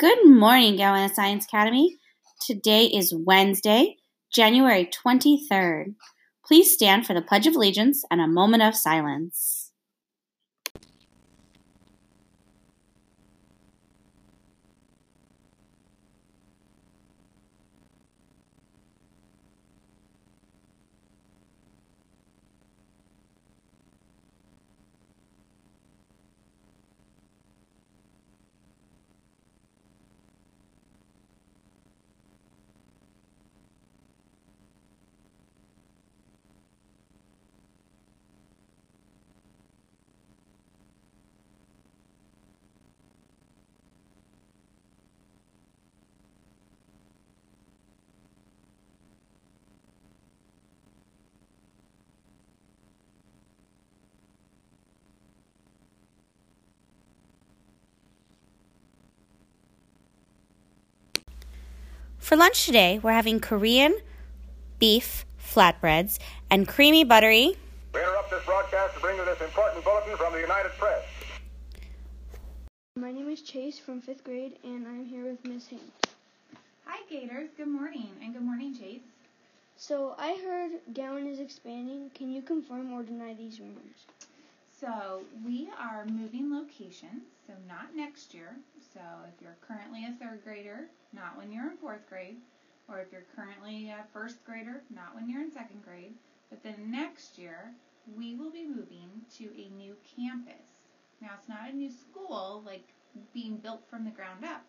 Good morning, Gowan Science Academy. Today is Wednesday, January 23rd. Please stand for the Pledge of Allegiance and a moment of silence. For lunch today, we're having Korean beef flatbreads and creamy buttery. We interrupt this broadcast to bring you this important bulletin from the United Press. My name is Chase from fifth grade, and I'm here with Miss Haynes. Hi, Gators. Good morning, and good morning, Chase. So I heard Gowan is expanding. Can you confirm or deny these rumors? So we are moving locations, so not next year. So if you're currently a third grader, not when you're in fourth grade, or if you're currently a first grader, not when you're in second grade, but then next year we will be moving to a new campus. Now it's not a new school like being built from the ground up.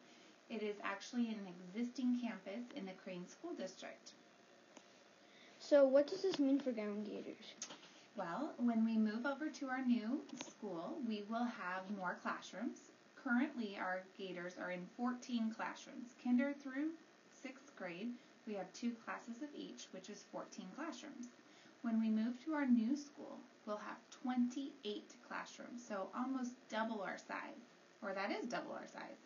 It is actually an existing campus in the Crane School District. So what does this mean for Gowan Gators? Well, when we move over to our new school, we will have more classrooms. Currently, our Gators are in 14 classrooms. Kinder through sixth grade, we have two classes of each, which is 14 classrooms. When we move to our new school, we'll have 28 classrooms, so almost double our size, or that is double our size.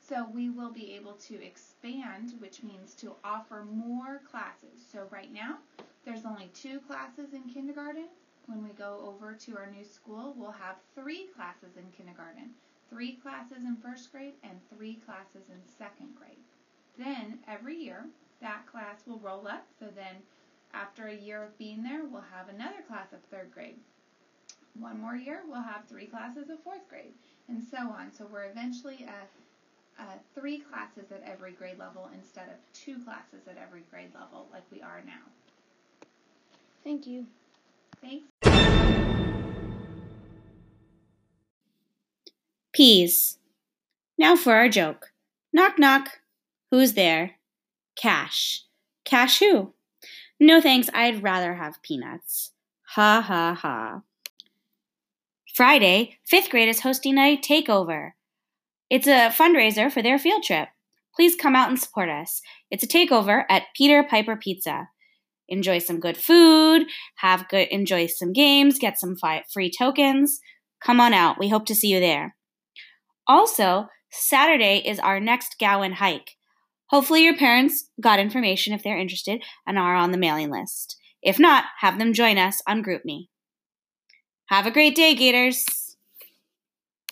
So we will be able to expand, which means to offer more classes. So right now, there's only two classes in kindergarten, when we go over to our new school, we'll have three classes in kindergarten, three classes in first grade, and three classes in second grade. Then every year, that class will roll up. So then after a year of being there, we'll have another class of third grade. One more year, we'll have three classes of fourth grade, and so on. So we're eventually at uh, three classes at every grade level instead of two classes at every grade level like we are now. Thank you. Thanks. Peas. Now for our joke. Knock, knock. Who's there? Cash. Cash who? No thanks, I'd rather have peanuts. Ha ha ha. Friday, fifth grade is hosting a takeover. It's a fundraiser for their field trip. Please come out and support us. It's a takeover at Peter Piper Pizza. Enjoy some good food, have good enjoy some games, get some fi- free tokens. Come on out. We hope to see you there. Also, Saturday is our next Gowan hike. Hopefully, your parents got information if they're interested and are on the mailing list. If not, have them join us on GroupMe. Have a great day, Gators!